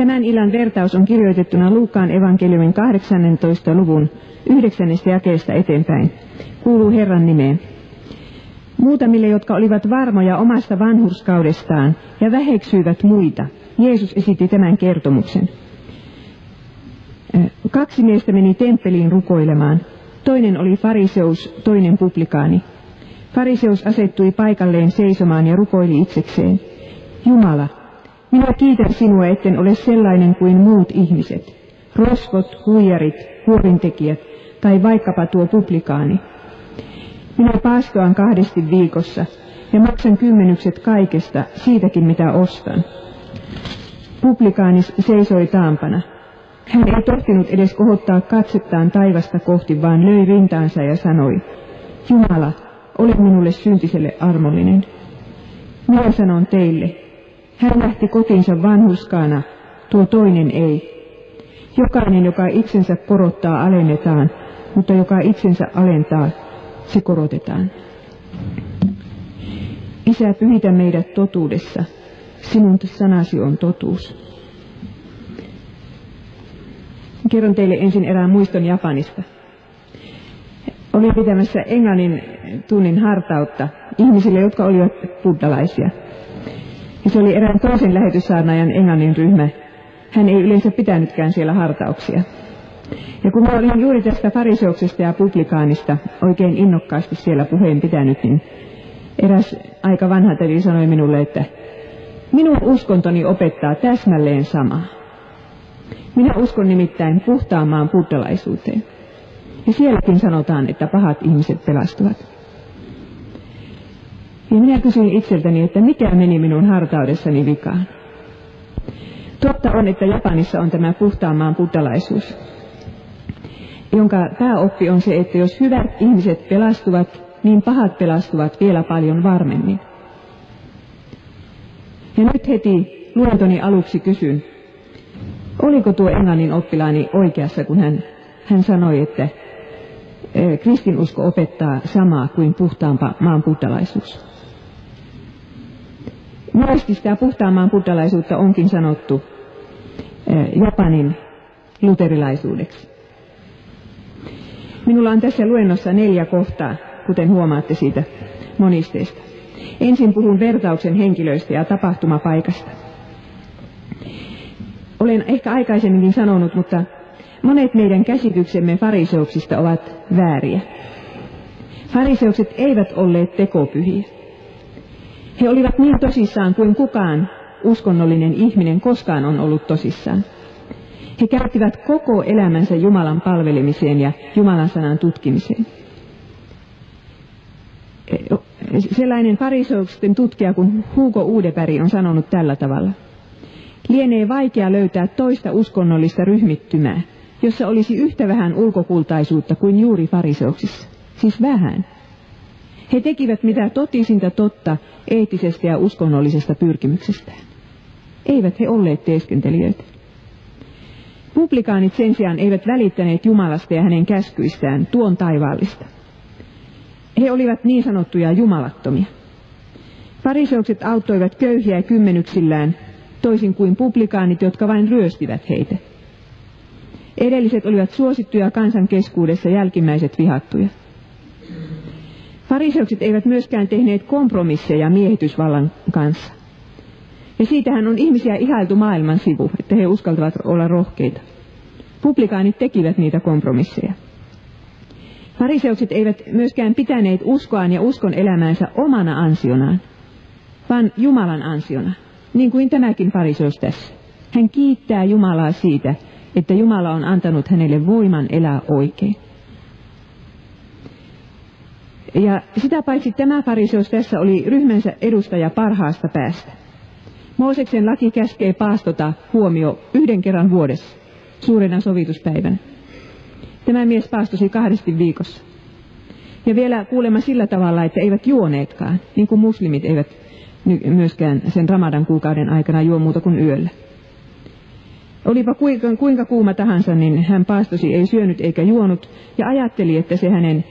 Tämän illan vertaus on kirjoitettuna Luukkaan evankeliumin 18. luvun 9. jakeesta eteenpäin. Kuuluu Herran nimeen. Muutamille, jotka olivat varmoja omasta vanhurskaudestaan ja väheksyivät muita, Jeesus esitti tämän kertomuksen. Kaksi miestä meni temppeliin rukoilemaan. Toinen oli fariseus, toinen publikaani. Fariseus asettui paikalleen seisomaan ja rukoili itsekseen. Jumala, minä kiitän sinua, etten ole sellainen kuin muut ihmiset. Rosvot, huijarit, huorintekijät tai vaikkapa tuo publikaani. Minä paastoan kahdesti viikossa ja maksan kymmenykset kaikesta, siitäkin mitä ostan. Publikaanis seisoi taampana. Hän ei tohtinut edes kohottaa katsettaan taivasta kohti, vaan löi rintaansa ja sanoi, Jumala, ole minulle syntiselle armollinen. Minä sanon teille, hän lähti kotiinsa vanhuskaana, tuo toinen ei. Jokainen, joka itsensä korottaa, alennetaan, mutta joka itsensä alentaa, se korotetaan. Isä, pyhitä meidät totuudessa. Sinun sanasi on totuus. Kerron teille ensin erään muiston Japanista. Olin pitämässä englannin tunnin hartautta ihmisille, jotka olivat buddalaisia. Se oli erään toisen lähetyssaarnaajan englannin ryhmä. Hän ei yleensä pitänytkään siellä hartauksia. Ja kun mä olin juuri tästä fariseuksesta ja publikaanista oikein innokkaasti siellä puheen pitänyt, niin eräs aika vanha teli sanoi minulle, että minun uskontoni opettaa täsmälleen samaa. Minä uskon nimittäin puhtaamaan buddhalaisuuteen. Ja sielläkin sanotaan, että pahat ihmiset pelastuvat. Ja minä kysyin itseltäni, että mikä meni minun hartaudessani vikaan. Totta on, että Japanissa on tämä puhtaamaan buddhalaisuus, jonka pääoppi on se, että jos hyvät ihmiset pelastuvat, niin pahat pelastuvat vielä paljon varmemmin. Ja nyt heti luentoni aluksi kysyn, oliko tuo englannin oppilaani oikeassa, kun hän, hän sanoi, että e, kristinusko opettaa samaa kuin puhtaampa maan buddhalaisuus. Monesti sitä puhtaan maan buddhalaisuutta onkin sanottu e, Japanin luterilaisuudeksi. Minulla on tässä luennossa neljä kohtaa, kuten huomaatte siitä monisteesta. Ensin puhun vertauksen henkilöistä ja tapahtumapaikasta. Olen ehkä aikaisemminkin sanonut, mutta monet meidän käsityksemme fariseuksista ovat vääriä. Fariseukset eivät olleet tekopyhiä. He olivat niin tosissaan kuin kukaan uskonnollinen ihminen koskaan on ollut tosissaan. He käyttivät koko elämänsä Jumalan palvelemiseen ja Jumalan sanan tutkimiseen. Sellainen fariseuksen tutkija kuin Hugo Uudepäri on sanonut tällä tavalla. Lienee vaikea löytää toista uskonnollista ryhmittymää, jossa olisi yhtä vähän ulkokultaisuutta kuin juuri fariseuksissa. Siis vähän. He tekivät mitä totisinta totta eettisestä ja uskonnollisesta pyrkimyksestään. Eivät he olleet teeskentelijöitä. Publikaanit sen sijaan eivät välittäneet Jumalasta ja hänen käskyistään tuon taivaallista. He olivat niin sanottuja jumalattomia. Fariseukset auttoivat köyhiä kymmenyksillään, toisin kuin publikaanit, jotka vain ryöstivät heitä. Edelliset olivat suosittuja kansan keskuudessa, jälkimmäiset vihattuja. Fariseukset eivät myöskään tehneet kompromisseja miehitysvallan kanssa. Ja siitähän on ihmisiä ihailtu maailman sivu, että he uskaltavat olla rohkeita. Publikaanit tekivät niitä kompromisseja. Fariseukset eivät myöskään pitäneet uskoaan ja uskon elämäänsä omana ansionaan, vaan Jumalan ansiona, niin kuin tämäkin fariseus tässä. Hän kiittää Jumalaa siitä, että Jumala on antanut hänelle voiman elää oikein. Ja sitä paitsi tämä fariseus tässä oli ryhmänsä edustaja parhaasta päästä. Mooseksen laki käskee paastota huomio yhden kerran vuodessa, suurena sovituspäivänä. Tämä mies paastosi kahdesti viikossa. Ja vielä kuulemma sillä tavalla, että eivät juoneetkaan, niin kuin muslimit eivät myöskään sen ramadan kuukauden aikana juo muuta kuin yöllä. Olipa kuinka, kuinka kuuma tahansa, niin hän paastosi ei syönyt eikä juonut ja ajatteli, että se hänen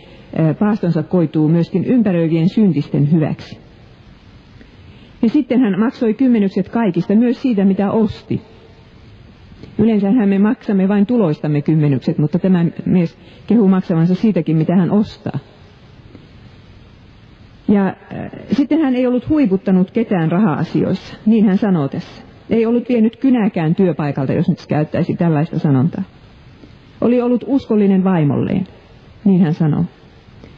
paastonsa koituu myöskin ympäröivien syntisten hyväksi. Ja sitten hän maksoi kymmenykset kaikista, myös siitä mitä osti. Yleensähän me maksamme vain tuloistamme kymmenykset, mutta tämä mies kehuu maksavansa siitäkin, mitä hän ostaa. Ja äh, sitten hän ei ollut huiputtanut ketään raha-asioissa, niin hän sanoo tässä. Ei ollut vienyt kynääkään työpaikalta, jos nyt käyttäisi tällaista sanontaa. Oli ollut uskollinen vaimolleen, niin hän sanoo.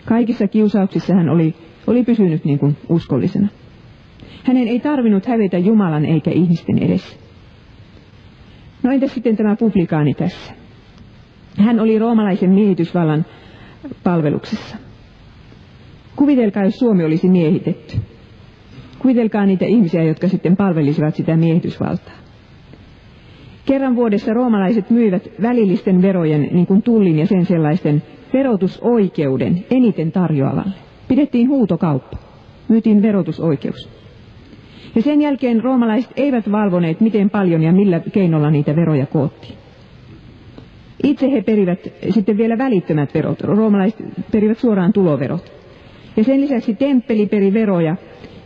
Kaikissa kiusauksissa hän oli, oli pysynyt niin kuin uskollisena. Hänen ei tarvinnut hävetä Jumalan eikä ihmisten edessä. No entä sitten tämä publikaani tässä? Hän oli roomalaisen miehitysvallan palveluksessa. Kuvitelkaa, jos Suomi olisi miehitetty. Kuvitelkaa niitä ihmisiä, jotka sitten palvelisivat sitä miehitysvaltaa. Kerran vuodessa roomalaiset myivät välillisten verojen, niin kuin tullin ja sen sellaisten, verotusoikeuden eniten tarjoavalle. Pidettiin huutokauppa. Myytiin verotusoikeus. Ja sen jälkeen roomalaiset eivät valvoneet, miten paljon ja millä keinolla niitä veroja koottiin. Itse he perivät sitten vielä välittömät verot. Roomalaiset perivät suoraan tuloverot. Ja sen lisäksi temppeli peri veroja,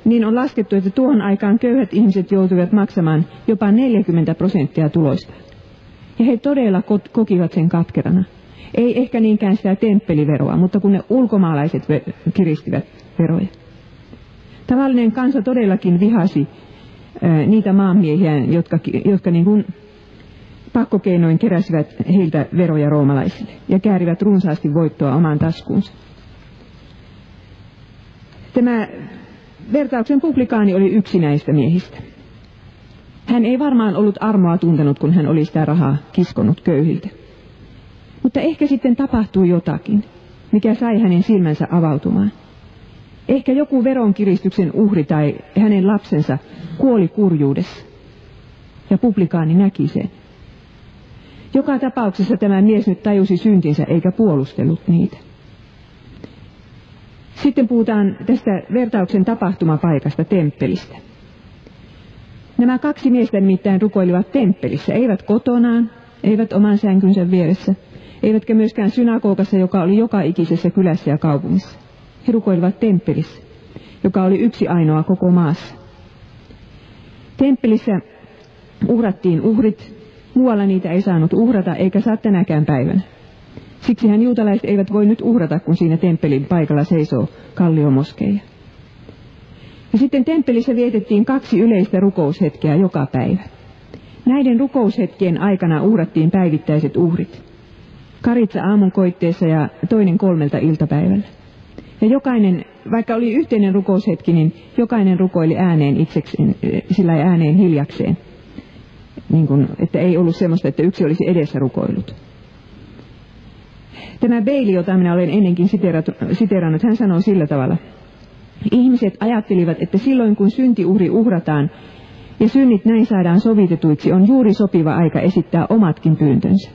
niin on laskettu, että tuohon aikaan köyhät ihmiset joutuivat maksamaan jopa 40 prosenttia tuloista. Ja he todella kokivat sen katkerana. Ei ehkä niinkään sitä temppeliveroa, mutta kun ne ulkomaalaiset kiristivät veroja. Tavallinen kansa todellakin vihasi niitä maanmiehiä, jotka, jotka niin kuin pakkokeinoin keräsivät heiltä veroja roomalaisille ja käärivät runsaasti voittoa omaan taskuunsa. Tämä vertauksen publikaani oli yksi näistä miehistä. Hän ei varmaan ollut armoa tuntenut, kun hän oli sitä rahaa kiskonut köyhiltä. Mutta ehkä sitten tapahtui jotakin, mikä sai hänen silmänsä avautumaan. Ehkä joku veronkiristyksen uhri tai hänen lapsensa kuoli kurjuudessa. Ja publikaani näki sen. Joka tapauksessa tämä mies nyt tajusi syntinsä eikä puolustellut niitä. Sitten puhutaan tästä vertauksen tapahtumapaikasta temppelistä. Nämä kaksi miestä nimittäin rukoilivat temppelissä, eivät kotonaan, eivät oman sänkynsä vieressä, eivätkä myöskään synagogassa, joka oli joka ikisessä kylässä ja kaupungissa. He rukoilivat temppelissä, joka oli yksi ainoa koko maassa. Temppelissä uhrattiin uhrit, muualla niitä ei saanut uhrata eikä saa tänäkään päivänä. Siksihän juutalaiset eivät voi nyt uhrata, kun siinä temppelin paikalla seisoo kalliomoskeja. Ja sitten temppelissä vietettiin kaksi yleistä rukoushetkeä joka päivä. Näiden rukoushetkien aikana uhrattiin päivittäiset uhrit. Karitsa aamunkoitteessa ja toinen kolmelta iltapäivällä. Ja jokainen, vaikka oli yhteinen rukoushetki, niin jokainen rukoili ääneen itsekseen, sillä ääneen hiljakseen. Niin kuin, että ei ollut semmoista, että yksi olisi edessä rukoillut. Tämä Beili, jota minä olen ennenkin siterannut, hän sanoi sillä tavalla. Ihmiset ajattelivat, että silloin kun syntiuhri uhrataan ja synnit näin saadaan sovitetuiksi, on juuri sopiva aika esittää omatkin pyyntönsä.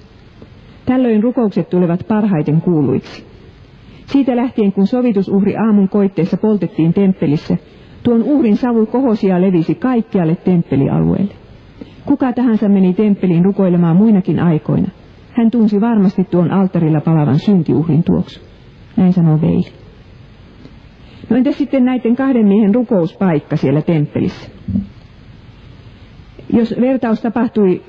Tällöin rukoukset tulevat parhaiten kuuluiksi. Siitä lähtien, kun sovitusuhri aamun koitteessa poltettiin temppelissä, tuon uhrin savu kohosi ja levisi kaikkialle temppelialueelle. Kuka tahansa meni temppeliin rukoilemaan muinakin aikoina. Hän tunsi varmasti tuon alttarilla palavan syntiuhrin tuoksu. Näin sanoo Veili. No entä sitten näiden kahden miehen rukouspaikka siellä temppelissä? Jos vertaus tapahtui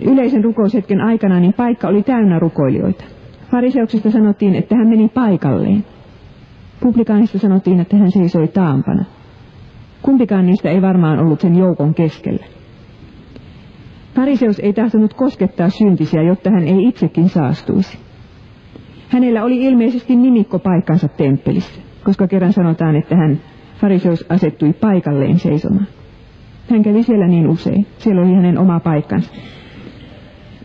yleisen rukoushetken aikana, niin paikka oli täynnä rukoilijoita. Fariseuksesta sanottiin, että hän meni paikalleen. Publikaanista sanottiin, että hän seisoi taampana. Kumpikaan niistä ei varmaan ollut sen joukon keskellä. Fariseus ei tahtonut koskettaa syntisiä, jotta hän ei itsekin saastuisi. Hänellä oli ilmeisesti nimikko paikkansa temppelissä, koska kerran sanotaan, että hän fariseus asettui paikalleen seisomaan. Hän kävi siellä niin usein. Siellä oli hänen oma paikkansa.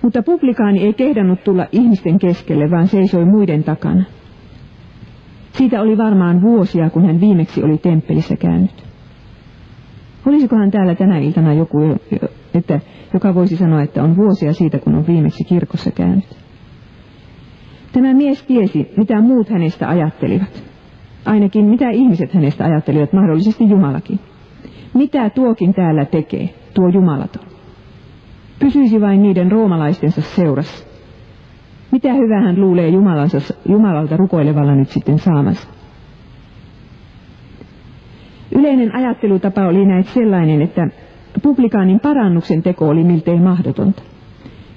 Mutta publikaani ei kehdannut tulla ihmisten keskelle, vaan seisoi muiden takana. Siitä oli varmaan vuosia, kun hän viimeksi oli temppelissä käynyt. Olisikohan täällä tänä iltana joku, että, joka voisi sanoa, että on vuosia siitä, kun on viimeksi kirkossa käynyt? Tämä mies tiesi, mitä muut hänestä ajattelivat. Ainakin mitä ihmiset hänestä ajattelivat, mahdollisesti Jumalakin. Mitä tuokin täällä tekee, tuo Jumalaton? Pysyisi vain niiden roomalaistensa seurassa. Mitä hyvää hän luulee Jumalansa, Jumalalta rukoilevalla nyt sitten saamassa? Yleinen ajattelutapa oli näet sellainen, että publikaanin parannuksen teko oli miltei mahdotonta.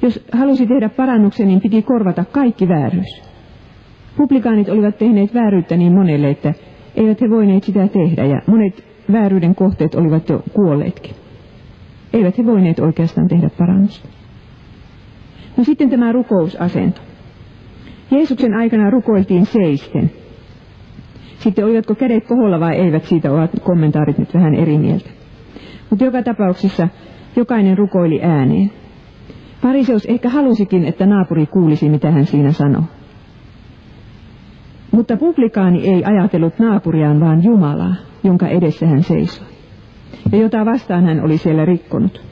Jos halusi tehdä parannuksen, niin piti korvata kaikki vääryys. Publikaanit olivat tehneet vääryyttä niin monelle, että eivät he voineet sitä tehdä, ja monet vääryyden kohteet olivat jo kuolleetkin. Eivät he voineet oikeastaan tehdä parannusta. No sitten tämä rukousasento. Jeesuksen aikana rukoiltiin seisten. Sitten olivatko kädet koholla vai eivät, siitä ovat kommentaarit nyt vähän eri mieltä. Mutta joka tapauksessa jokainen rukoili ääneen. Pariseus ehkä halusikin, että naapuri kuulisi, mitä hän siinä sanoi. Mutta publikaani ei ajatellut naapuriaan, vaan Jumalaa, jonka edessä hän seisoi. Ja jota vastaan hän oli siellä rikkonut.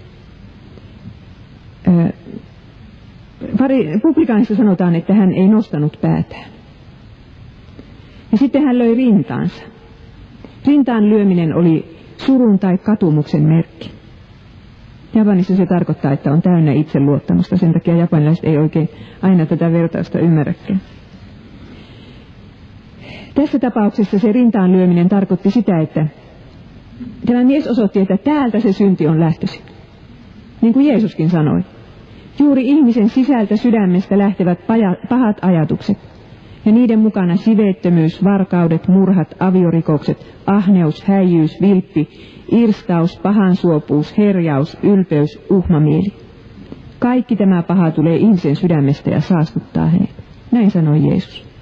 publikaanissa sanotaan, että hän ei nostanut päätään. Ja sitten hän löi rintaansa. Rintaan lyöminen oli surun tai katumuksen merkki. Japanissa se tarkoittaa, että on täynnä itseluottamusta, sen takia japanilaiset ei oikein aina tätä vertausta ymmärräkään. Tässä tapauksessa se rintaan lyöminen tarkoitti sitä, että tämä mies osoitti, että täältä se synti on lähtöisin. Niin kuin Jeesuskin sanoi. Juuri ihmisen sisältä sydämestä lähtevät pahat ajatukset, ja niiden mukana siveettömyys, varkaudet, murhat, aviorikokset, ahneus, häijyys, vilppi, irstaus, pahansuopuus, herjaus, ylpeys, uhmamieli. Kaikki tämä paha tulee ihmisen sydämestä ja saastuttaa hänet. Näin sanoi Jeesus.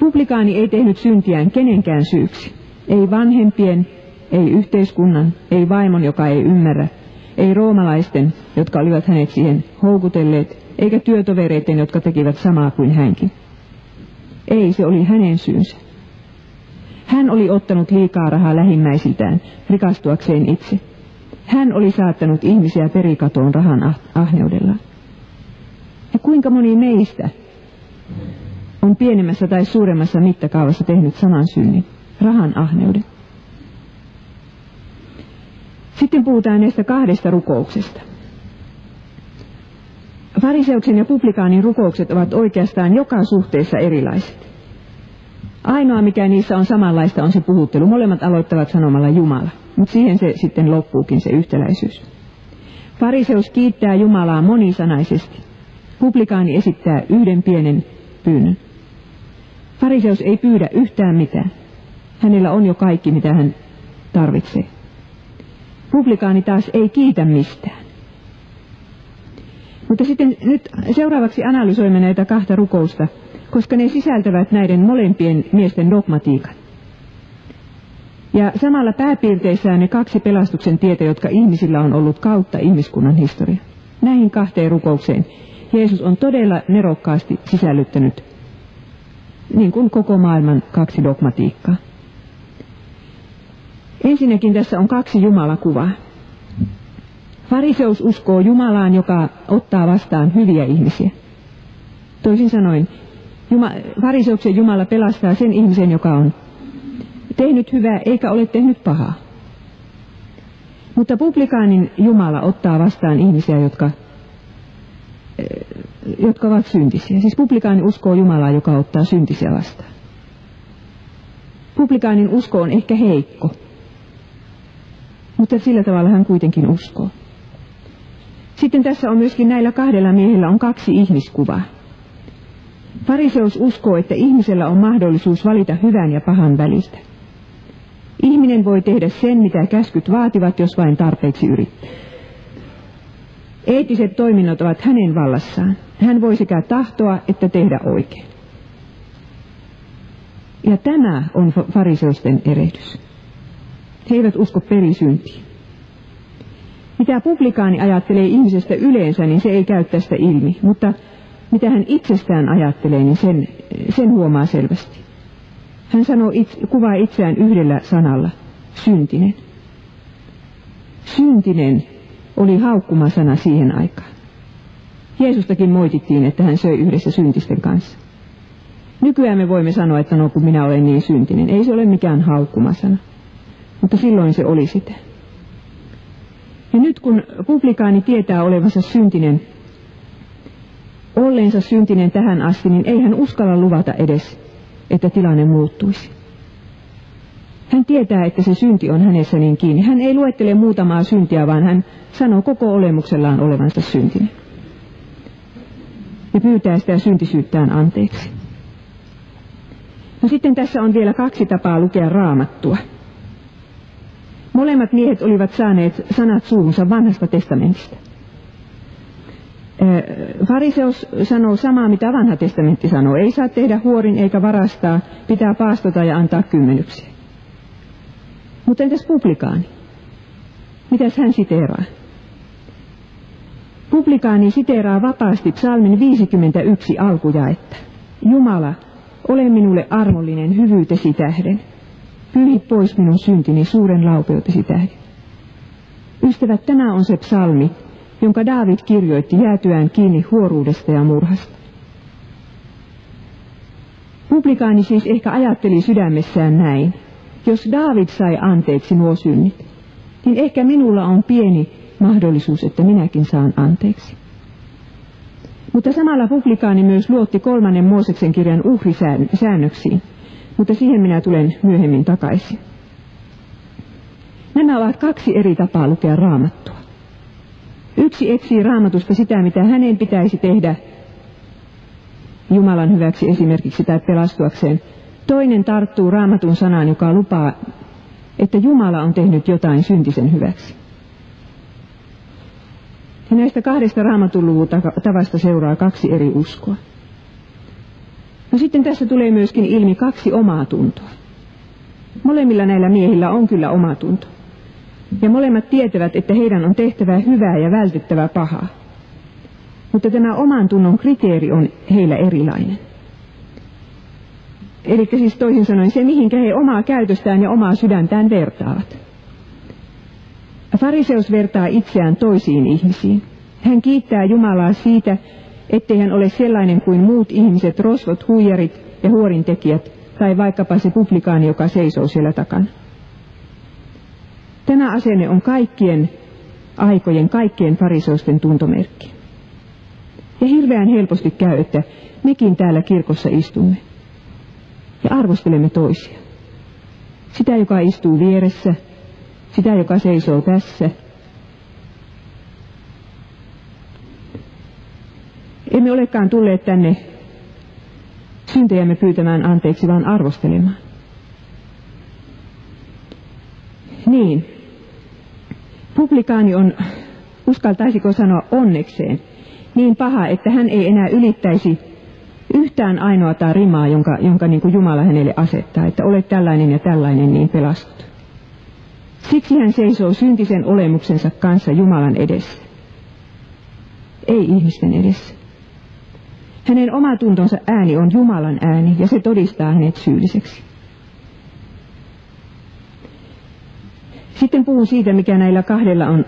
Publikaani ei tehnyt syntiään kenenkään syyksi. Ei vanhempien, ei yhteiskunnan, ei vaimon, joka ei ymmärrä, ei roomalaisten, jotka olivat hänet siihen houkutelleet, eikä työtovereiden, jotka tekivät samaa kuin hänkin. Ei, se oli hänen syynsä. Hän oli ottanut liikaa rahaa lähimmäisiltään rikastuakseen itse. Hän oli saattanut ihmisiä perikatoon rahan ah- ahneudella. Ja kuinka moni meistä on pienemmässä tai suuremmassa mittakaavassa tehnyt saman synnin, rahan ahneuden. Sitten puhutaan näistä kahdesta rukouksesta. Fariseuksen ja publikaanin rukoukset ovat oikeastaan joka suhteessa erilaiset. Ainoa, mikä niissä on samanlaista, on se puhuttelu. Molemmat aloittavat sanomalla Jumala, mutta siihen se sitten loppuukin se yhtäläisyys. Fariseus kiittää Jumalaa monisanaisesti. Publikaani esittää yhden pienen pyynnön. Fariseus ei pyydä yhtään mitään. Hänellä on jo kaikki, mitä hän tarvitsee. Publikaani taas ei kiitä mistään. Mutta sitten nyt seuraavaksi analysoimme näitä kahta rukousta, koska ne sisältävät näiden molempien miesten dogmatiikan. Ja samalla pääpiirteissään ne kaksi pelastuksen tietä, jotka ihmisillä on ollut kautta ihmiskunnan historia. Näihin kahteen rukoukseen Jeesus on todella nerokkaasti sisällyttänyt niin kuin koko maailman kaksi dogmatiikkaa. Ensinnäkin tässä on kaksi Jumalakuvaa. Fariseus uskoo Jumalaan, joka ottaa vastaan hyviä ihmisiä. Toisin sanoen, Juma, fariseuksen Jumala pelastaa sen ihmisen, joka on tehnyt hyvää eikä ole tehnyt pahaa. Mutta publikaanin Jumala ottaa vastaan ihmisiä, jotka jotka ovat syntisiä. Siis publikaani uskoo Jumalaa, joka ottaa syntisiä vastaan. Publikaanin usko on ehkä heikko, mutta sillä tavalla hän kuitenkin uskoo. Sitten tässä on myöskin näillä kahdella miehellä on kaksi ihmiskuvaa. Fariseus uskoo, että ihmisellä on mahdollisuus valita hyvän ja pahan välistä. Ihminen voi tehdä sen, mitä käskyt vaativat, jos vain tarpeeksi yrittää. Eettiset toiminnot ovat hänen vallassaan. Hän voi sekä tahtoa että tehdä oikein. Ja tämä on fariseusten erehdys. He eivät usko perisyntiin. Mitä publikaani ajattelee ihmisestä yleensä, niin se ei käy tästä ilmi, mutta mitä hän itsestään ajattelee, niin sen, sen huomaa selvästi. Hän sanoo itse, kuvaa itseään yhdellä sanalla, syntinen. Syntinen oli haukkumasana siihen aikaan. Jeesustakin moitittiin, että hän söi yhdessä syntisten kanssa. Nykyään me voimme sanoa, että no kun minä olen niin syntinen. Ei se ole mikään haukkumasana. Mutta silloin se oli sitä. Ja nyt kun publikaani tietää olevansa syntinen, olleensa syntinen tähän asti, niin ei hän uskalla luvata edes, että tilanne muuttuisi. Hän tietää, että se synti on hänessä niin kiinni. Hän ei luettele muutamaa syntiä, vaan hän sanoo koko olemuksellaan olevansa syntinen. Ja pyytää sitä syntisyyttään anteeksi. No sitten tässä on vielä kaksi tapaa lukea raamattua. Molemmat miehet olivat saaneet sanat suuhunsa vanhasta testamentista. Fariseus sanoo samaa, mitä vanha testamentti sanoo. Ei saa tehdä huorin eikä varastaa, pitää paastota ja antaa kymmenyksiä. Mutta entäs publikaani? Mitäs hän siteeraa? Publikaani siteeraa vapaasti psalmin 51 alkujaetta. Jumala, ole minulle armollinen hyvyytesi tähden. Pyhi pois minun syntini suuren laupeutesi tähden. Ystävät, tämä on se psalmi, jonka Daavid kirjoitti jäätyään kiinni huoruudesta ja murhasta. Publikaani siis ehkä ajatteli sydämessään näin. Jos Daavid sai anteeksi nuo synnit, niin ehkä minulla on pieni mahdollisuus, että minäkin saan anteeksi. Mutta samalla publikaani myös luotti kolmannen Mooseksen kirjan uhrisäännöksiin, mutta siihen minä tulen myöhemmin takaisin. Nämä ovat kaksi eri tapaa lukea raamattua. Yksi etsii raamatusta sitä, mitä hänen pitäisi tehdä Jumalan hyväksi esimerkiksi tai pelastuakseen. Toinen tarttuu raamatun sanaan, joka lupaa, että Jumala on tehnyt jotain syntisen hyväksi. Ja näistä kahdesta raamatun tavasta seuraa kaksi eri uskoa. No sitten tässä tulee myöskin ilmi kaksi omaa tuntoa. Molemmilla näillä miehillä on kyllä oma tunto. Ja molemmat tietävät, että heidän on tehtävä hyvää ja vältettävä pahaa. Mutta tämä oman tunnon kriteeri on heillä erilainen. Eli siis toisin sanoen se, mihinkä he omaa käytöstään ja omaa sydäntään vertaavat. Fariseus vertaa itseään toisiin ihmisiin. Hän kiittää Jumalaa siitä, ettei hän ole sellainen kuin muut ihmiset, rosvot, huijarit ja huorintekijät, tai vaikkapa se publikaani, joka seisoo siellä takana. Tämä asenne on kaikkien aikojen, kaikkien fariseusten tuntomerkki. Ja hirveän helposti käy, että mekin täällä kirkossa istumme ja arvostelemme toisia. Sitä, joka istuu vieressä, sitä, joka seisoo tässä. Emme olekaan tulleet tänne syntejämme pyytämään anteeksi, vaan arvostelemaan. Niin, Publikaani on, uskaltaisiko sanoa onnekseen, niin paha, että hän ei enää ylittäisi yhtään ainoata rimaa, jonka, jonka niin kuin Jumala hänelle asettaa, että olet tällainen ja tällainen, niin pelastut. Siksi hän seisoo syntisen olemuksensa kanssa Jumalan edessä. Ei ihmisten edessä. Hänen omatuntonsa ääni on Jumalan ääni ja se todistaa hänet syylliseksi. Sitten puhun siitä, mikä näillä kahdella on,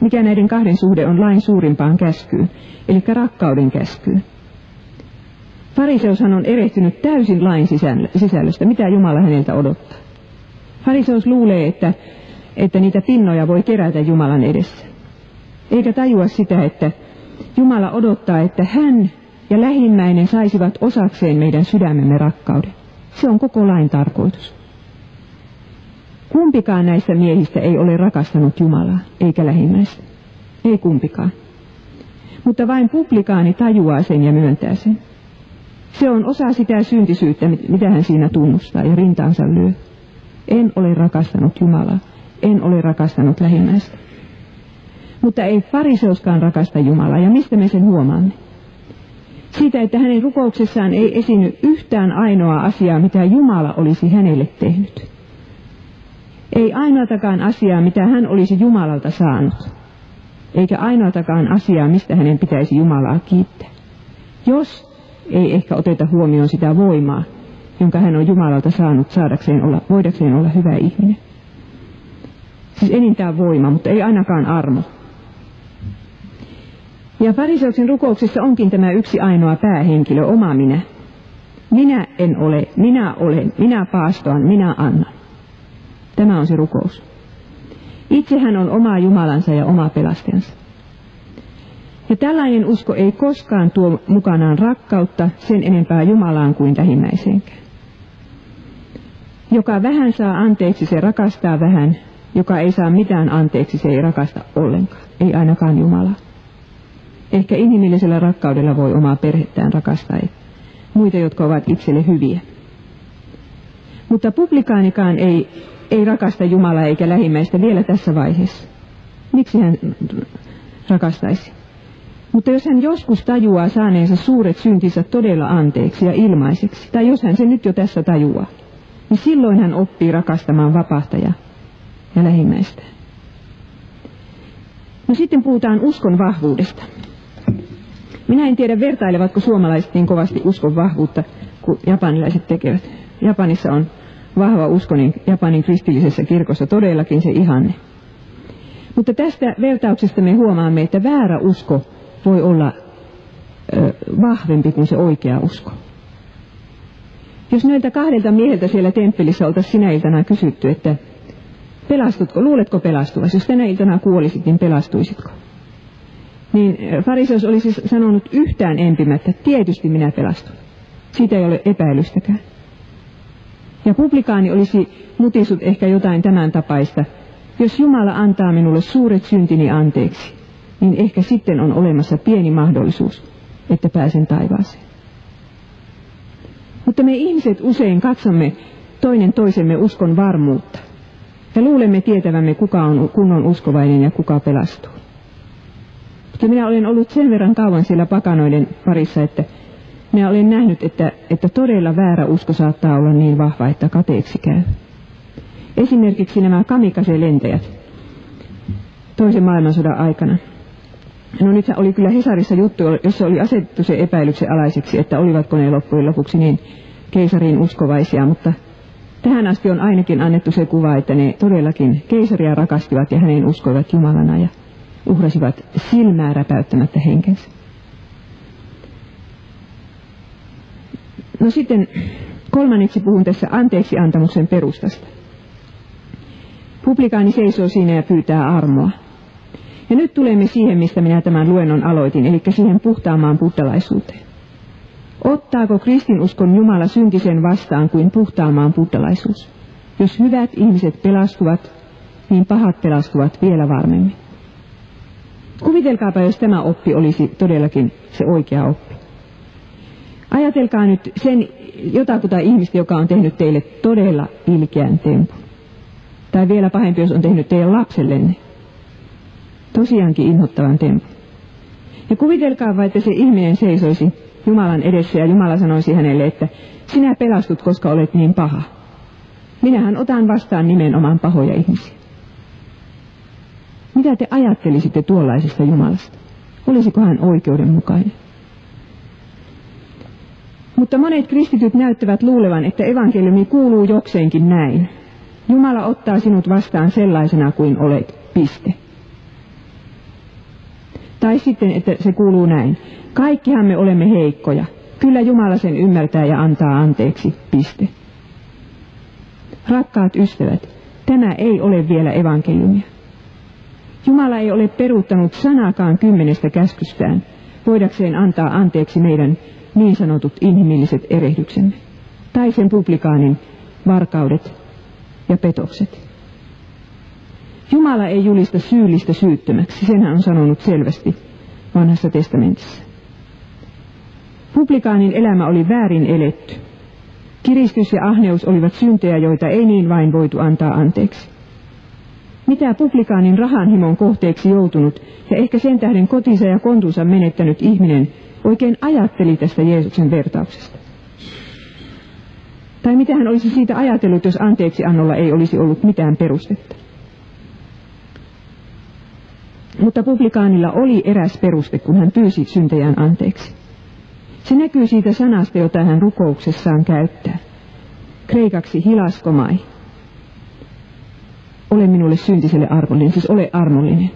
mikä näiden kahden suhde on lain suurimpaan käskyyn, eli rakkauden käskyyn. Fariseushan on erehtynyt täysin lain sisällöstä, mitä Jumala häneltä odottaa. Fariseus luulee, että, että niitä pinnoja voi kerätä Jumalan edessä. Eikä tajua sitä, että Jumala odottaa, että hän ja lähimmäinen saisivat osakseen meidän sydämemme rakkauden. Se on koko lain tarkoitus. Kumpikaan näistä miehistä ei ole rakastanut Jumalaa, eikä lähimmäistä. Ei kumpikaan. Mutta vain publikaani tajuaa sen ja myöntää sen. Se on osa sitä syntisyyttä, mitä hän siinä tunnustaa ja rintaansa lyö. En ole rakastanut Jumalaa, en ole rakastanut lähimmäistä. Mutta ei fariseuskaan rakasta Jumalaa, ja mistä me sen huomaamme? Siitä, että hänen rukouksessaan ei esiinny yhtään ainoa asiaa, mitä Jumala olisi hänelle tehnyt. Ei ainoatakaan asiaa, mitä hän olisi Jumalalta saanut, eikä ainoatakaan asiaa, mistä hänen pitäisi Jumalaa kiittää. Jos ei ehkä oteta huomioon sitä voimaa, jonka hän on Jumalalta saanut saadakseen olla, voidakseen olla hyvä ihminen. Siis enintään voima, mutta ei ainakaan armo. Ja fariseuksen rukouksessa onkin tämä yksi ainoa päähenkilö, oma minä. Minä en ole, minä olen, minä paastoan, minä annan. Tämä on se rukous. Itse hän on oma Jumalansa ja oma pelastajansa. Ja tällainen usko ei koskaan tuo mukanaan rakkautta sen enempää Jumalaan kuin lähimmäiseenkään. Joka vähän saa anteeksi, se rakastaa vähän. Joka ei saa mitään anteeksi, se ei rakasta ollenkaan. Ei ainakaan Jumalaa. Ehkä inhimillisellä rakkaudella voi omaa perhettään rakastaa muita, jotka ovat itselle hyviä. Mutta publikaanikaan ei, ei rakasta Jumalaa eikä lähimmäistä vielä tässä vaiheessa. Miksi hän rakastaisi? Mutta jos hän joskus tajuaa saaneensa suuret syntinsä todella anteeksi ja ilmaiseksi, tai jos hän se nyt jo tässä tajuaa, niin silloin hän oppii rakastamaan vapahtajaa ja lähimmäistä. No sitten puhutaan uskon vahvuudesta. Minä en tiedä, vertailevatko suomalaiset niin kovasti uskon vahvuutta kuin japanilaiset tekevät. Japanissa on vahva usko, niin Japanin kristillisessä kirkossa todellakin se ihanne. Mutta tästä vertauksesta me huomaamme, että väärä usko voi olla ö, vahvempi kuin se oikea usko. Jos näiltä kahdelta mieheltä siellä temppelissä oltaisiin sinä iltana kysytty, että pelastutko, luuletko pelastuvasi, jos tänä iltana kuolisit, niin pelastuisitko? Niin fariseus olisi sanonut yhtään empimättä, tietysti minä pelastun. Siitä ei ole epäilystäkään. Ja publikaani olisi mutisut ehkä jotain tämän tapaista. Jos Jumala antaa minulle suuret syntini anteeksi, niin ehkä sitten on olemassa pieni mahdollisuus, että pääsen taivaaseen. Mutta me ihmiset usein katsomme toinen toisemme uskon varmuutta ja luulemme tietävämme, kuka on kunnon uskovainen ja kuka pelastuu. Mutta minä olen ollut sen verran kauan siellä pakanoiden parissa, että minä olen nähnyt, että, että todella väärä usko saattaa olla niin vahva, että kateeksi käy. Esimerkiksi nämä kamikaze-lentäjät toisen maailmansodan aikana. No nyt oli kyllä Hesarissa juttu, jossa oli asetettu se epäilyksen alaiseksi, että olivatko ne loppujen lopuksi niin keisariin uskovaisia, mutta tähän asti on ainakin annettu se kuva, että ne todellakin keisaria rakastivat ja hänen uskoivat Jumalana ja uhrasivat silmää räpäyttämättä henkensä. No sitten kolmanneksi puhun tässä anteeksi antamuksen perustasta. Publikaani seisoo siinä ja pyytää armoa. Ja nyt tulemme siihen, mistä minä tämän luennon aloitin, eli siihen puhtaamaan buddhalaisuuteen. Ottaako kristinuskon Jumala syntisen vastaan kuin puhtaamaan buddhalaisuus? Jos hyvät ihmiset pelastuvat, niin pahat pelastuvat vielä varmemmin. Kuvitelkaapa, jos tämä oppi olisi todellakin se oikea oppi. Ajatelkaa nyt sen jotakuta ihmistä, joka on tehnyt teille todella ilkeän tempun. Tai vielä pahempi, jos on tehnyt teidän lapsellenne. Tosiaankin inhottavan tempun. Ja kuvitelkaa että se ihminen seisoisi Jumalan edessä ja Jumala sanoisi hänelle, että sinä pelastut, koska olet niin paha. Minähän otan vastaan nimenomaan pahoja ihmisiä. Mitä te ajattelisitte tuollaisesta Jumalasta? Olisiko hän oikeudenmukainen? Mutta monet kristityt näyttävät luulevan, että evankeliumi kuuluu jokseenkin näin. Jumala ottaa sinut vastaan sellaisena kuin olet, piste. Tai sitten, että se kuuluu näin. Kaikkihan me olemme heikkoja. Kyllä Jumala sen ymmärtää ja antaa anteeksi, piste. Rakkaat ystävät, tämä ei ole vielä evankeliumia. Jumala ei ole peruuttanut sanakaan kymmenestä käskystään, voidakseen antaa anteeksi meidän niin sanotut inhimilliset erehdyksemme, tai sen publikaanin varkaudet ja petokset. Jumala ei julista syyllistä syyttömäksi, sen hän on sanonut selvästi vanhassa testamentissa. Publikaanin elämä oli väärin eletty. Kiristys ja ahneus olivat syntejä, joita ei niin vain voitu antaa anteeksi. Mitä publikaanin rahanhimon kohteeksi joutunut ja ehkä sen tähden kotinsa ja kontunsa menettänyt ihminen oikein ajatteli tästä Jeesuksen vertauksesta? Tai mitä hän olisi siitä ajatellut, jos anteeksi annolla ei olisi ollut mitään perustetta? Mutta publikaanilla oli eräs peruste, kun hän pyysi syntejään anteeksi. Se näkyy siitä sanasta, jota hän rukouksessaan käyttää. Kreikaksi hilaskomai. Ole minulle syntiselle armollinen, siis ole armollinen.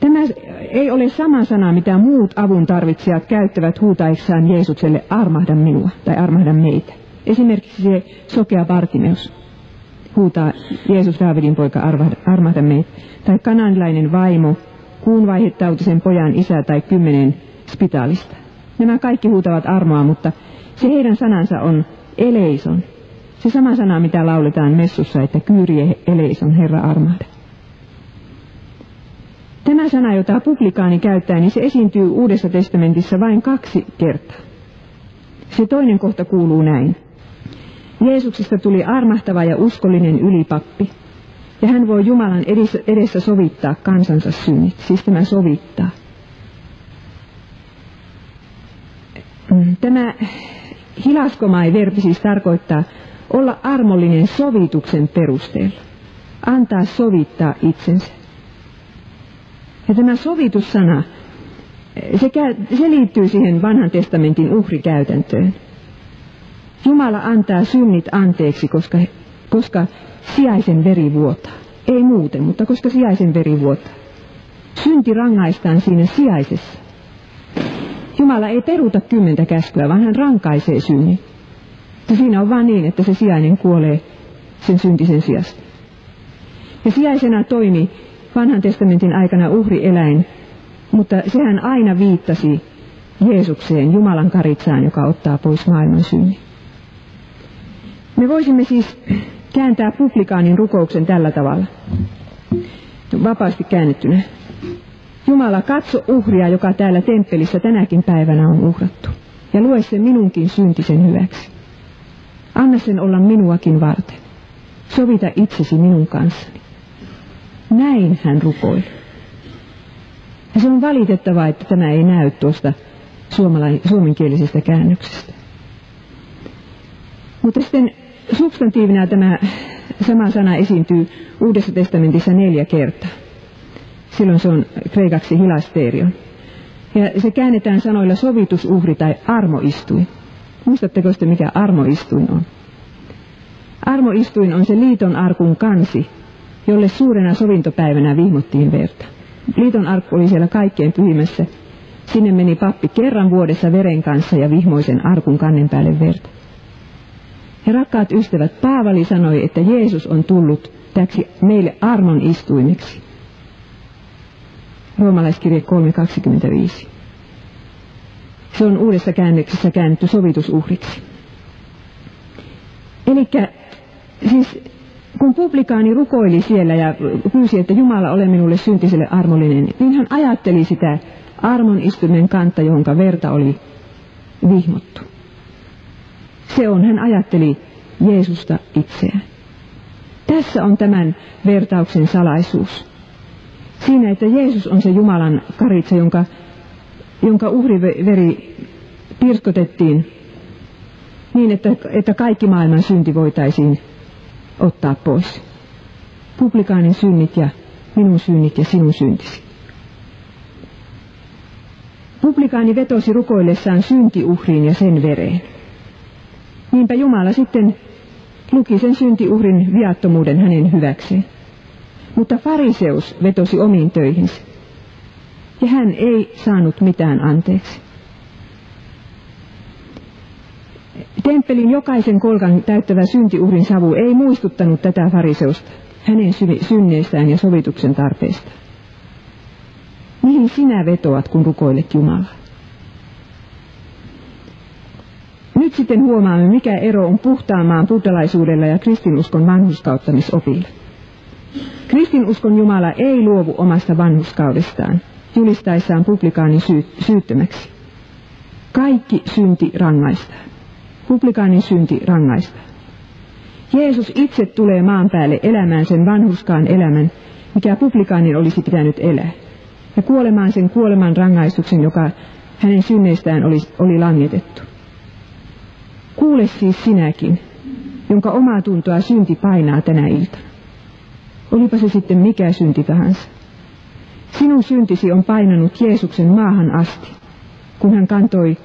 Tämä ei ole sama sana, mitä muut avun tarvitsijat käyttävät huutaessaan Jeesukselle armahda minua tai armahda meitä. Esimerkiksi se sokea Bartimeus huutaa Jeesus Daavidin poika armahda, meitä. Tai kananilainen vaimo, kuun vaihettautisen pojan isä tai kymmenen spitaalista. Nämä kaikki huutavat armoa, mutta se heidän sanansa on eleison, Se sama sana, mitä lauletaan messussa, että kyyrie eleis on Herra armahde. Tämä sana, jota publikaani käyttää, niin se esiintyy Uudessa testamentissa vain kaksi kertaa. Se toinen kohta kuuluu näin. Jeesuksesta tuli armahtava ja uskollinen ylipappi, ja hän voi Jumalan edessä, sovittaa kansansa synnit, siis tämä sovittaa. Mm, tämä hilaskomai-verbi siis tarkoittaa olla armollinen sovituksen perusteella. Antaa sovittaa itsensä. Ja tämä sovitussana, se, se liittyy siihen vanhan testamentin uhrikäytäntöön. Jumala antaa synnit anteeksi, koska, koska sijaisen veri vuotaa. Ei muuten, mutta koska sijaisen veri vuotaa. Synti rangaistaan siinä sijaisessa. Jumala ei peruuta kymmentä käskyä, vaan hän rankaisee synnin. Ja siinä on vain niin, että se sijainen kuolee sen syntisen sijasta. Ja sijaisena toimi vanhan testamentin aikana uhrieläin, mutta sehän aina viittasi Jeesukseen, Jumalan karitsaan, joka ottaa pois maailman synnin. Me voisimme siis kääntää publikaanin rukouksen tällä tavalla, vapaasti käännettynä. Jumala, katso uhria, joka täällä temppelissä tänäkin päivänä on uhrattu, ja lue sen minunkin syntisen hyväksi. Anna sen olla minuakin varten. Sovita itsesi minun kanssani. Näin hän rukoili. Ja se on valitettavaa, että tämä ei näy tuosta suomenkielisestä käännöksestä. Mutta sitten substantiivina tämä sama sana esiintyy Uudessa testamentissa neljä kertaa. Silloin se on kreikaksi hilasterion. Ja se käännetään sanoilla sovitusuhri tai armoistuin. Muistatteko sitten, mikä armoistuin on? Armoistuin on se liiton arkun kansi, jolle suurena sovintopäivänä vihmottiin verta. Liiton arkku oli siellä kaikkein pyhimmässä. Sinne meni pappi kerran vuodessa veren kanssa ja vihmoisen arkun kannen päälle verta. Ja rakkaat ystävät, Paavali sanoi, että Jeesus on tullut täksi meille armon istuimeksi. Roomalaiskirje 3.25. Se on uudessa käännöksessä käännetty sovitusuhriksi. Eli siis kun publikaani rukoili siellä ja pyysi, että Jumala ole minulle syntiselle armollinen, niin hän ajatteli sitä armon istumen kanta, jonka verta oli vihmottu. Se on, hän ajatteli Jeesusta itseään. Tässä on tämän vertauksen salaisuus. Siinä, että Jeesus on se Jumalan karitsa, jonka, jonka uhriveri pirskotettiin niin, että, että kaikki maailman synti voitaisiin ottaa pois. Publikaanin synnit ja minun synnit ja sinun syntisi. Publikaani vetosi rukoillessaan syntiuhriin ja sen vereen. Niinpä Jumala sitten luki sen syntiuhrin viattomuuden hänen hyväkseen. Mutta fariseus vetosi omiin töihinsä. Ja hän ei saanut mitään anteeksi. Temppelin jokaisen kolkan täyttävä syntiuhrin savu ei muistuttanut tätä fariseusta, hänen synneistään ja sovituksen tarpeesta. Mihin sinä vetoat, kun rukoilet Jumalaa? Nyt sitten huomaamme, mikä ero on puhtaan maan buddhalaisuudella ja kristinuskon vanhuskauttamisopilla. Kristinuskon Jumala ei luovu omasta vanhuskaudestaan, julistaessaan publikaanin syy- syyttömäksi. Kaikki synti rangaistaan. Publikaanin synti rangaistaan. Jeesus itse tulee maan päälle elämään sen vanhuskaan elämän, mikä publikaanin olisi pitänyt elää, ja kuolemaan sen kuoleman rangaistuksen, joka hänen synneistään oli, oli langetettu. Kuule siis sinäkin, jonka omaa tuntoa synti painaa tänä iltana. Olipa se sitten mikä synti tahansa. Sinun syntisi on painanut Jeesuksen maahan asti, kun hän kantoi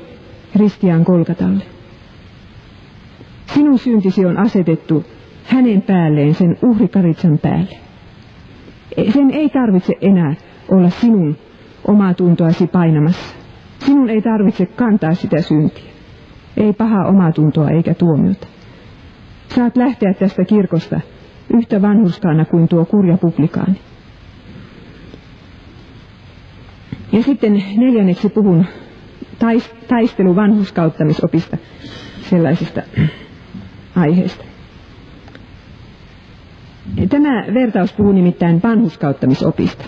ristiään kolkatalle. Sinun syntisi on asetettu hänen päälleen, sen uhrikaritsan päälle. Sen ei tarvitse enää olla sinun omaa tuntoasi painamassa. Sinun ei tarvitse kantaa sitä syntiä. Ei pahaa omaa tuntoa eikä tuomiota. Saat lähteä tästä kirkosta yhtä vanhuskaana kuin tuo kurja publikaani. Ja sitten neljänneksi puhun taistelu vanhuskauttamisopista sellaisista aiheista. Tämä vertaus puhuu nimittäin vanhuskauttamisopista.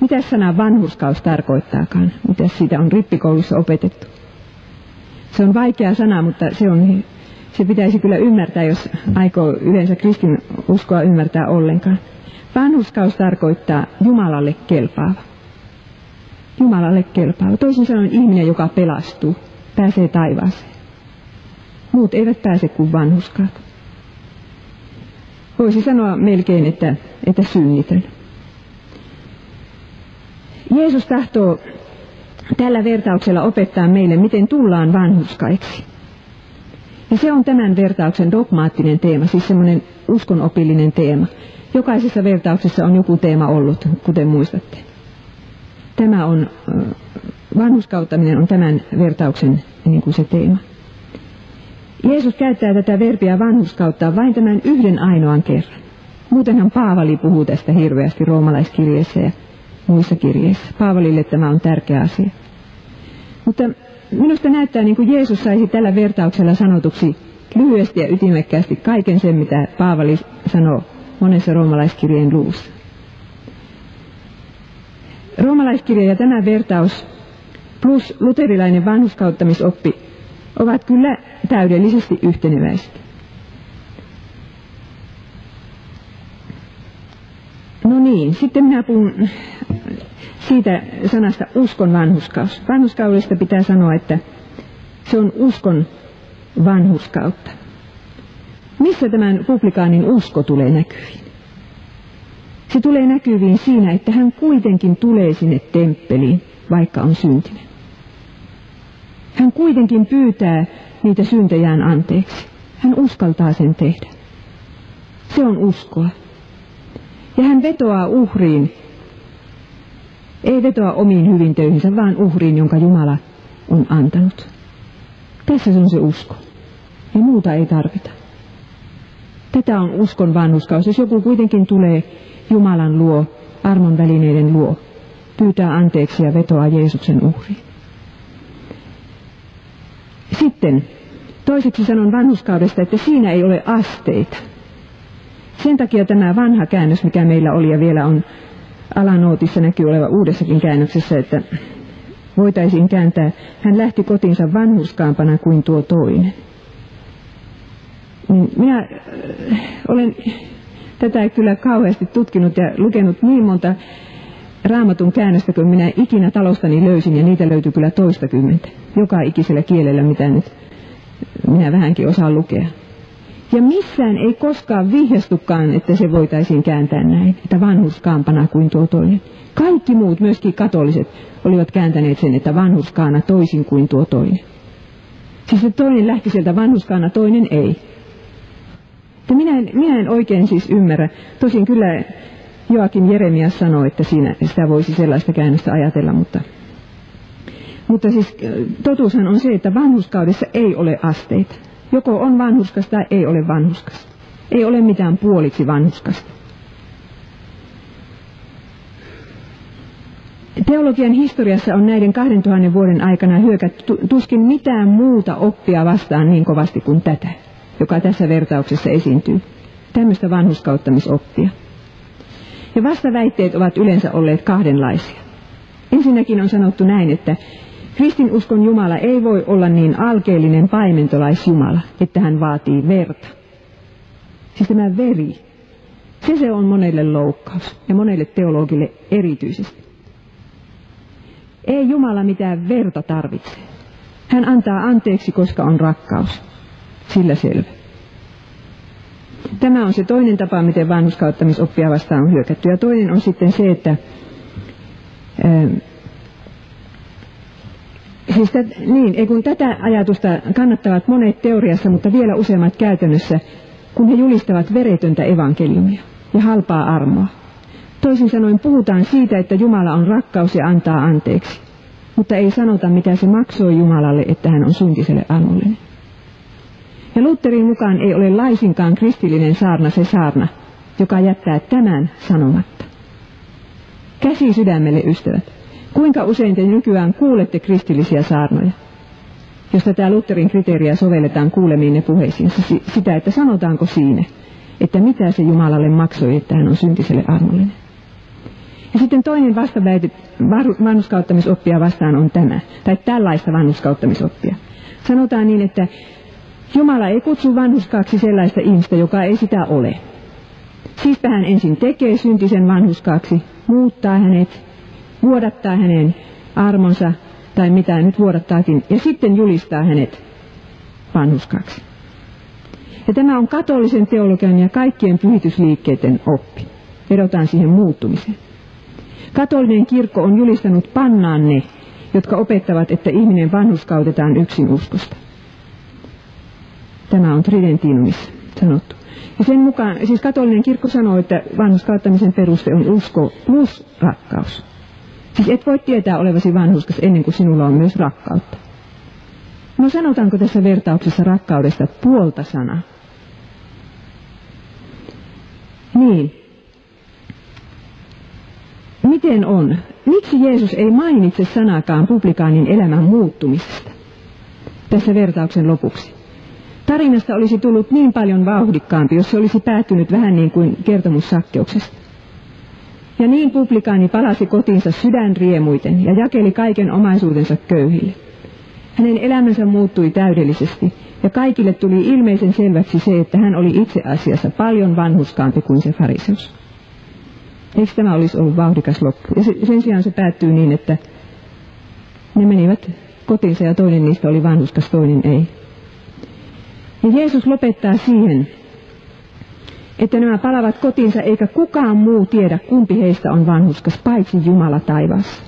Mitä sana vanhurskaus tarkoittaakaan? Mitä siitä on rippikoulussa opetettu? Se on vaikea sana, mutta se, on, se pitäisi kyllä ymmärtää, jos aikoo yleensä kristin uskoa ymmärtää ollenkaan. Vanhuskaus tarkoittaa Jumalalle kelpaava. Jumalalle kelpaava. Toisin sanoen ihminen, joka pelastuu, pääsee taivaaseen. Muut eivät pääse kuin vanhuskaat. Voisi sanoa melkein, että, että synnitön. Jeesus tahtoo tällä vertauksella opettaa meille, miten tullaan vanhuskaiksi. Ja se on tämän vertauksen dogmaattinen teema, siis semmoinen uskonopillinen teema. Jokaisessa vertauksessa on joku teema ollut, kuten muistatte. Tämä on, vanhuskauttaminen on tämän vertauksen niin kuin se teema. Jeesus käyttää tätä verbiä vanhuskautta vain tämän yhden ainoan kerran. Muutenhan Paavali puhuu tästä hirveästi roomalaiskirjeessä ja muissa kirjeissä. Paavalille tämä on tärkeä asia. Mutta minusta näyttää niin kuin Jeesus saisi tällä vertauksella sanotuksi lyhyesti ja ytimekkäästi kaiken sen, mitä Paavali sanoo monessa roomalaiskirjeen luussa. Roomalaiskirja ja tämä vertaus plus luterilainen vanhuskauttamisoppi ovat kyllä täydellisesti yhteneväiset. No niin, sitten minä puhun siitä sanasta uskon vanhuskaus. Vanhuskaudesta pitää sanoa, että se on uskon vanhuskautta. Missä tämän publikaanin usko tulee näkyviin? Se tulee näkyviin siinä, että hän kuitenkin tulee sinne temppeliin, vaikka on syntinen. Hän kuitenkin pyytää niitä syntejään anteeksi. Hän uskaltaa sen tehdä. Se on uskoa. Ja hän vetoaa uhriin. Ei vetoa omiin hyvintöihinsä, vaan uhriin, jonka Jumala on antanut. Tässä on se usko. Ja muuta ei tarvita. Tätä on uskon vanhuskaus. Jos joku kuitenkin tulee Jumalan luo, armon välineiden luo, pyytää anteeksi ja vetoaa Jeesuksen uhriin. Sitten toiseksi sanon vanhuskaudesta, että siinä ei ole asteita. Sen takia tämä vanha käännös, mikä meillä oli ja vielä on alanootissa näkyy oleva uudessakin käännöksessä, että voitaisiin kääntää, hän lähti kotinsa vanhuskaampana kuin tuo toinen. Niin minä äh, olen tätä kyllä kauheasti tutkinut ja lukenut niin monta raamatun käännöstä kuin minä ikinä talostani löysin, ja niitä löytyy kyllä toistakymmentä. Joka ikisellä kielellä, mitä nyt minä vähänkin osaan lukea. Ja missään ei koskaan vihjastukaan, että se voitaisiin kääntää näin, että vanhuskaampana kuin tuo toinen. Kaikki muut, myöskin katoliset, olivat kääntäneet sen, että vanhuskaana toisin kuin tuo toinen. Siis se toinen lähti sieltä vanhuskaana, toinen ei. Ja minä en, minä en oikein siis ymmärrä. Tosin kyllä Joakim Jeremias sanoi, että siinä sitä voisi sellaista käännöstä ajatella, mutta, mutta siis totuushan on se, että vanhuskaudessa ei ole asteita. Joko on vanhuskas tai ei ole vanhuskas. Ei ole mitään puoliksi vanhuskasta. Teologian historiassa on näiden 2000 vuoden aikana hyökätty tuskin mitään muuta oppia vastaan niin kovasti kuin tätä, joka tässä vertauksessa esiintyy. Tämmöistä vanhuskauttamisoppia. Ja vastaväitteet ovat yleensä olleet kahdenlaisia. Ensinnäkin on sanottu näin, että Kristinuskon Jumala ei voi olla niin alkeellinen paimentolaisjumala, että hän vaatii verta. Siis tämä veri, se se on monelle loukkaus ja monelle teologille erityisesti. Ei Jumala mitään verta tarvitse. Hän antaa anteeksi, koska on rakkaus. Sillä selvä. Tämä on se toinen tapa, miten vanhuskauttamisoppia vastaan on hyökätty. Ja toinen on sitten se, että Siis tät, niin, ei kun tätä ajatusta kannattavat monet teoriassa, mutta vielä useammat käytännössä, kun he julistavat veretöntä evankeliumia ja halpaa armoa. Toisin sanoen puhutaan siitä, että Jumala on rakkaus ja antaa anteeksi, mutta ei sanota, mitä se maksoi Jumalalle, että hän on syntiselle armollinen. Ja Lutherin mukaan ei ole laisinkaan kristillinen saarna se saarna, joka jättää tämän sanomatta. Käsi sydämelle, ystävät. Kuinka usein te nykyään kuulette kristillisiä saarnoja? Jos tätä Lutherin kriteeriä sovelletaan kuulemiin ne puheisiin, sitä, että sanotaanko siinä, että mitä se Jumalalle maksoi, että hän on syntiselle armollinen. Ja sitten toinen vastaväite vanhuskauttamisoppia vastaan on tämä, tai tällaista vanhuskauttamisoppia. Sanotaan niin, että Jumala ei kutsu vanhuskaaksi sellaista ihmistä, joka ei sitä ole. Siispä hän ensin tekee syntisen vanhuskaaksi, muuttaa hänet, vuodattaa hänen armonsa, tai mitä nyt vuodattaakin, ja sitten julistaa hänet vanhuskaaksi. Ja tämä on katolisen teologian ja kaikkien pyhitysliikkeiden oppi. Vedotaan siihen muuttumiseen. Katolinen kirkko on julistanut pannaan ne, jotka opettavat, että ihminen vanhuskautetaan yksin uskosta. Tämä on Tridentinumissa sanottu. Ja sen mukaan, siis katolinen kirkko sanoo, että vanhuskauttamisen peruste on usko plus rakkaus. Siis et voi tietää olevasi vanhuskas ennen kuin sinulla on myös rakkautta. No sanotaanko tässä vertauksessa rakkaudesta puolta sanaa? Niin. Miten on? Miksi Jeesus ei mainitse sanakaan publikaanin elämän muuttumisesta? Tässä vertauksen lopuksi. Tarinasta olisi tullut niin paljon vauhdikkaampi, jos se olisi päättynyt vähän niin kuin kertomus sakkeuksesta. Ja niin publikaani palasi kotiinsa sydänriemuiten ja jakeli kaiken omaisuutensa köyhille. Hänen elämänsä muuttui täydellisesti, ja kaikille tuli ilmeisen selväksi se, että hän oli itse asiassa paljon vanhuskaampi kuin se fariseus. Eikö tämä olisi ollut vauhdikas loppu? Ja sen sijaan se päättyy niin, että ne menivät kotiinsa ja toinen niistä oli vanhuskas, toinen ei. Ja Jeesus lopettaa siihen, että nämä palavat kotiinsa eikä kukaan muu tiedä, kumpi heistä on vanhuskas, paitsi Jumala taivassa.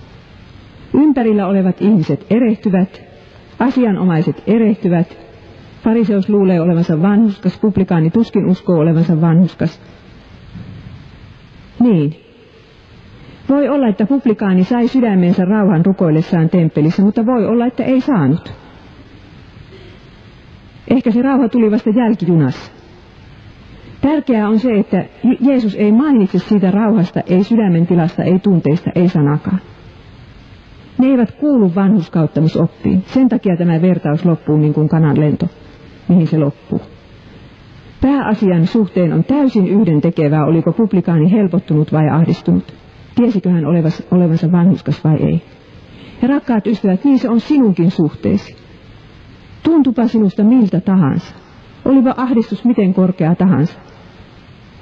Ympärillä olevat ihmiset erehtyvät, asianomaiset erehtyvät, fariseus luulee olevansa vanhuskas, publikaani tuskin uskoo olevansa vanhuskas. Niin. Voi olla, että publikaani sai sydämensä rauhan rukoillessaan temppelissä, mutta voi olla, että ei saanut. Ehkä se rauha tuli vasta jälkijunassa. Tärkeää on se, että Jeesus ei mainitse siitä rauhasta, ei sydämen tilasta, ei tunteista, ei sanakaan. Ne eivät kuulu vanhuskauttamisoppiin. Sen takia tämä vertaus loppuu niin kuin kanan lento, mihin se loppuu. Pääasian suhteen on täysin yhden tekevää, oliko publikaani helpottunut vai ahdistunut. Tiesikö hän olevansa vanhuskas vai ei. Ja rakkaat ystävät, niin se on sinunkin suhteesi. Tuntupa sinusta miltä tahansa. Olipa ahdistus miten korkea tahansa.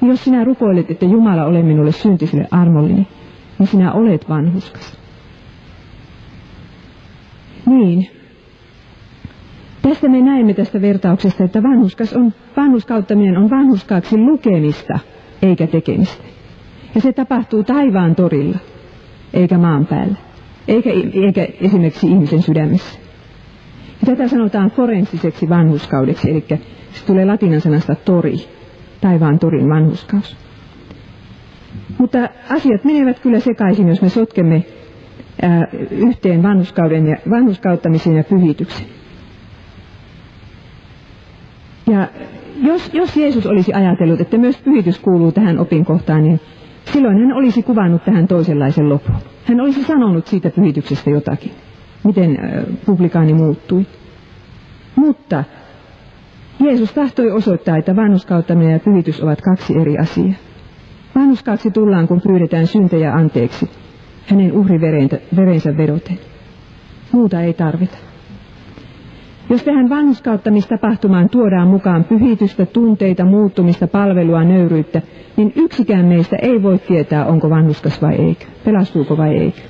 Jos sinä rukoilet, että Jumala ole minulle syntisille armollinen, niin sinä olet vanhuskas. Niin. Tästä me näemme tästä vertauksesta, että vanhuskas on, vanhuskauttaminen on vanhuskaaksi lukemista, eikä tekemistä. Ja se tapahtuu taivaan torilla, eikä maan päällä, eikä, eikä esimerkiksi ihmisen sydämessä. Tätä sanotaan forensiseksi vanhuskaudeksi, eli se tulee latinan sanasta tori, taivaan torin vanhuskaus. Mutta asiat menevät kyllä sekaisin, jos me sotkemme ää, yhteen vanhuskauden ja, vanhuskauttamisen ja pyhityksen. Ja jos, jos Jeesus olisi ajatellut, että myös pyhitys kuuluu tähän opinkohtaan, niin silloin hän olisi kuvannut tähän toisenlaisen lopun. Hän olisi sanonut siitä pyhityksestä jotakin, miten publikaani muuttui. Mutta Jeesus tahtoi osoittaa, että vanhuskauttaminen ja pyhitys ovat kaksi eri asiaa. Vanhuskaaksi tullaan, kun pyydetään syntejä anteeksi, hänen uhriverensä vedoten. Muuta ei tarvita. Jos tähän vanhuskauttamistapahtumaan tuodaan mukaan pyhitystä, tunteita, muuttumista, palvelua, nöyryyttä, niin yksikään meistä ei voi tietää, onko vanhuskas vai eikö, pelastuuko vai eikö.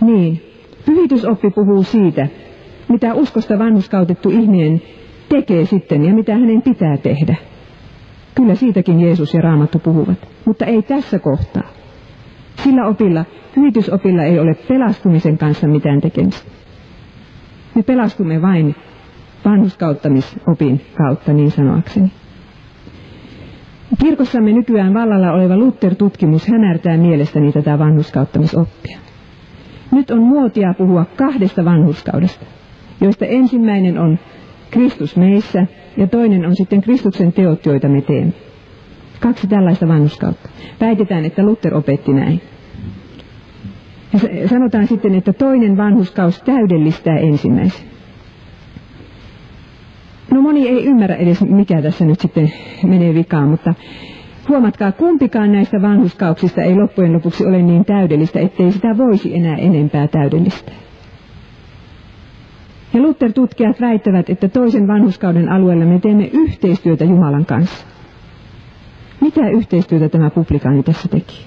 Niin, pyhitysoppi puhuu siitä, mitä uskosta vanhuskautettu ihminen tekee sitten ja mitä hänen pitää tehdä. Kyllä siitäkin Jeesus ja Raamattu puhuvat, mutta ei tässä kohtaa. Sillä opilla, pyhitysopilla ei ole pelastumisen kanssa mitään tekemistä. Me pelastumme vain vanhuskauttamisopin kautta, niin sanoakseni. Kirkossamme nykyään vallalla oleva Luther-tutkimus hämärtää mielestäni tätä vanhuskauttamisoppia. Nyt on muotia puhua kahdesta vanhuskaudesta joista ensimmäinen on Kristus meissä ja toinen on sitten Kristuksen teot, joita me teemme. Kaksi tällaista vanhuskautta. Väitetään, että Luther opetti näin. Ja sanotaan sitten, että toinen vanhuskaus täydellistää ensimmäisen. No moni ei ymmärrä edes, mikä tässä nyt sitten menee vikaan, mutta huomatkaa, kumpikaan näistä vanhuskauksista ei loppujen lopuksi ole niin täydellistä, ettei sitä voisi enää enempää täydellistä. Ja Luther-tutkijat väittävät, että toisen vanhuskauden alueella me teemme yhteistyötä Jumalan kanssa. Mitä yhteistyötä tämä publikaani tässä teki?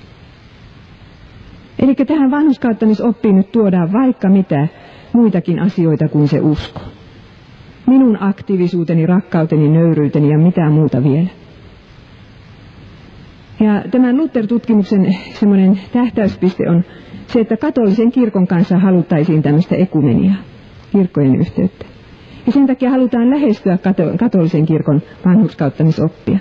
Eli tähän vanhuskauttamisoppiin nyt tuodaan vaikka mitä muitakin asioita kuin se usko. Minun aktiivisuuteni, rakkauteni, nöyryyteni ja mitä muuta vielä. Ja tämän Luther-tutkimuksen semmoinen tähtäyspiste on se, että katolisen kirkon kanssa haluttaisiin tämmöistä ekumeniaa, kirkkojen yhteyttä. Ja sen takia halutaan lähestyä katolisen kirkon vanhuskauttamisoppia.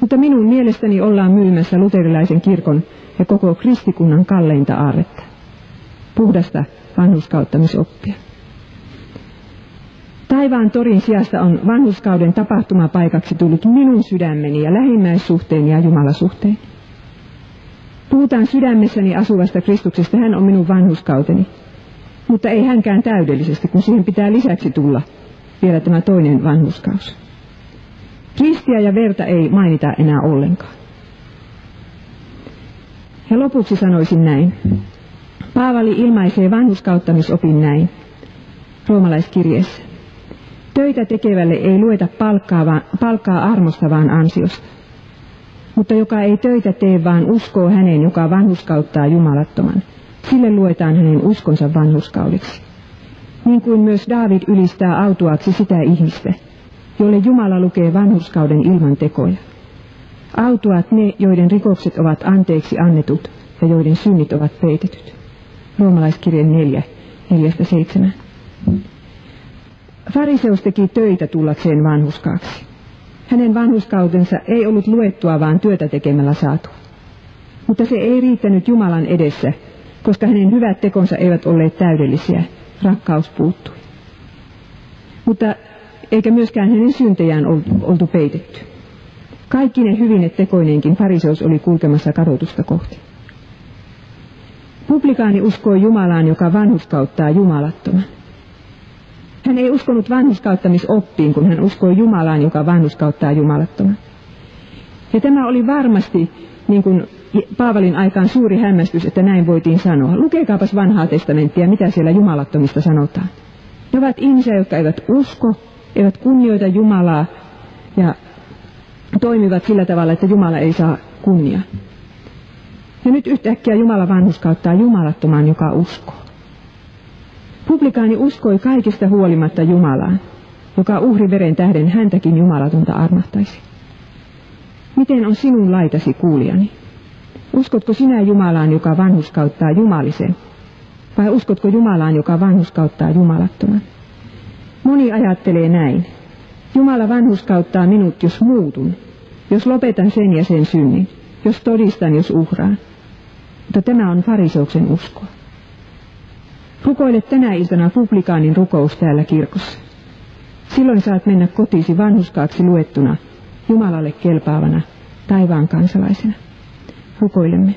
Mutta minun mielestäni ollaan myymässä luterilaisen kirkon ja koko kristikunnan kalleinta aarretta. Puhdasta vanhuskauttamisoppia. Taivaan torin sijasta on vanhuskauden tapahtumapaikaksi tullut minun sydämeni ja lähimmäissuhteen ja Jumalasuhteen. Puhutaan sydämessäni asuvasta Kristuksesta, hän on minun vanhuskauteni. Mutta ei hänkään täydellisesti, kun siihen pitää lisäksi tulla vielä tämä toinen vanhuskaus. Kristiä ja verta ei mainita enää ollenkaan. Ja lopuksi sanoisin näin. Paavali ilmaisee vanhuskauttamisopin näin roomalaiskirjeessä. Töitä tekevälle ei lueta palkkaa, vaan, palkkaa armosta vaan ansiosta. Mutta joka ei töitä tee, vaan uskoo häneen, joka vanhuskauttaa jumalattoman. Sille luetaan hänen uskonsa vanhuskaudiksi. Niin kuin myös David ylistää autuaksi sitä ihmistä, jolle Jumala lukee vanhuskauden ilman tekoja. Autuat ne, joiden rikokset ovat anteeksi annetut ja joiden synnit ovat peitetyt. Roomalaiskirjan 4, 4-7. Fariseus teki töitä tullakseen vanhuskaaksi. Hänen vanhuskautensa ei ollut luettua, vaan työtä tekemällä saatu. Mutta se ei riittänyt Jumalan edessä, koska hänen hyvät tekonsa eivät olleet täydellisiä. Rakkaus puuttui. Mutta eikä myöskään hänen syntejään oltu peitetty. Kaikki ne hyvine tekoineenkin fariseus oli kulkemassa kadotusta kohti. Publikaani uskoi Jumalaan, joka vanhuskauttaa jumalattoman. Hän ei uskonut vanhuskauttamisoppiin, kun hän uskoi Jumalaan, joka vanhuskauttaa jumalattoman. Ja tämä oli varmasti niin kuin Paavalin aikaan suuri hämmästys, että näin voitiin sanoa. Lukekaapas vanhaa testamenttia, mitä siellä jumalattomista sanotaan. Ne ovat ihmisiä, jotka eivät usko, eivät kunnioita Jumalaa ja toimivat sillä tavalla, että Jumala ei saa kunnia. Ja nyt yhtäkkiä Jumala vanhuskauttaa jumalattomaan, joka uskoo. Publikaani uskoi kaikista huolimatta Jumalaan, joka uhri veren tähden häntäkin jumalatonta armahtaisi. Miten on sinun laitasi kuulijani? Uskotko sinä Jumalaan, joka vanhuskauttaa jumalisen? Vai uskotko Jumalaan, joka vanhuskauttaa jumalattoman? Moni ajattelee näin. Jumala vanhuskauttaa minut, jos muutun, jos lopetan sen ja sen synnin, jos todistan, jos uhraan. Mutta tämä on fariseuksen uskoa. Rukoile tänä iltana publikaanin rukous täällä kirkossa. Silloin saat mennä kotiisi vanhuskaaksi luettuna, Jumalalle kelpaavana, taivaan kansalaisena. Rukoilemme.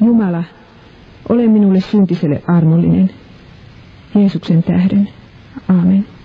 Jumala, ole minulle syntiselle armollinen. Jeesuksen tähden. Aamen.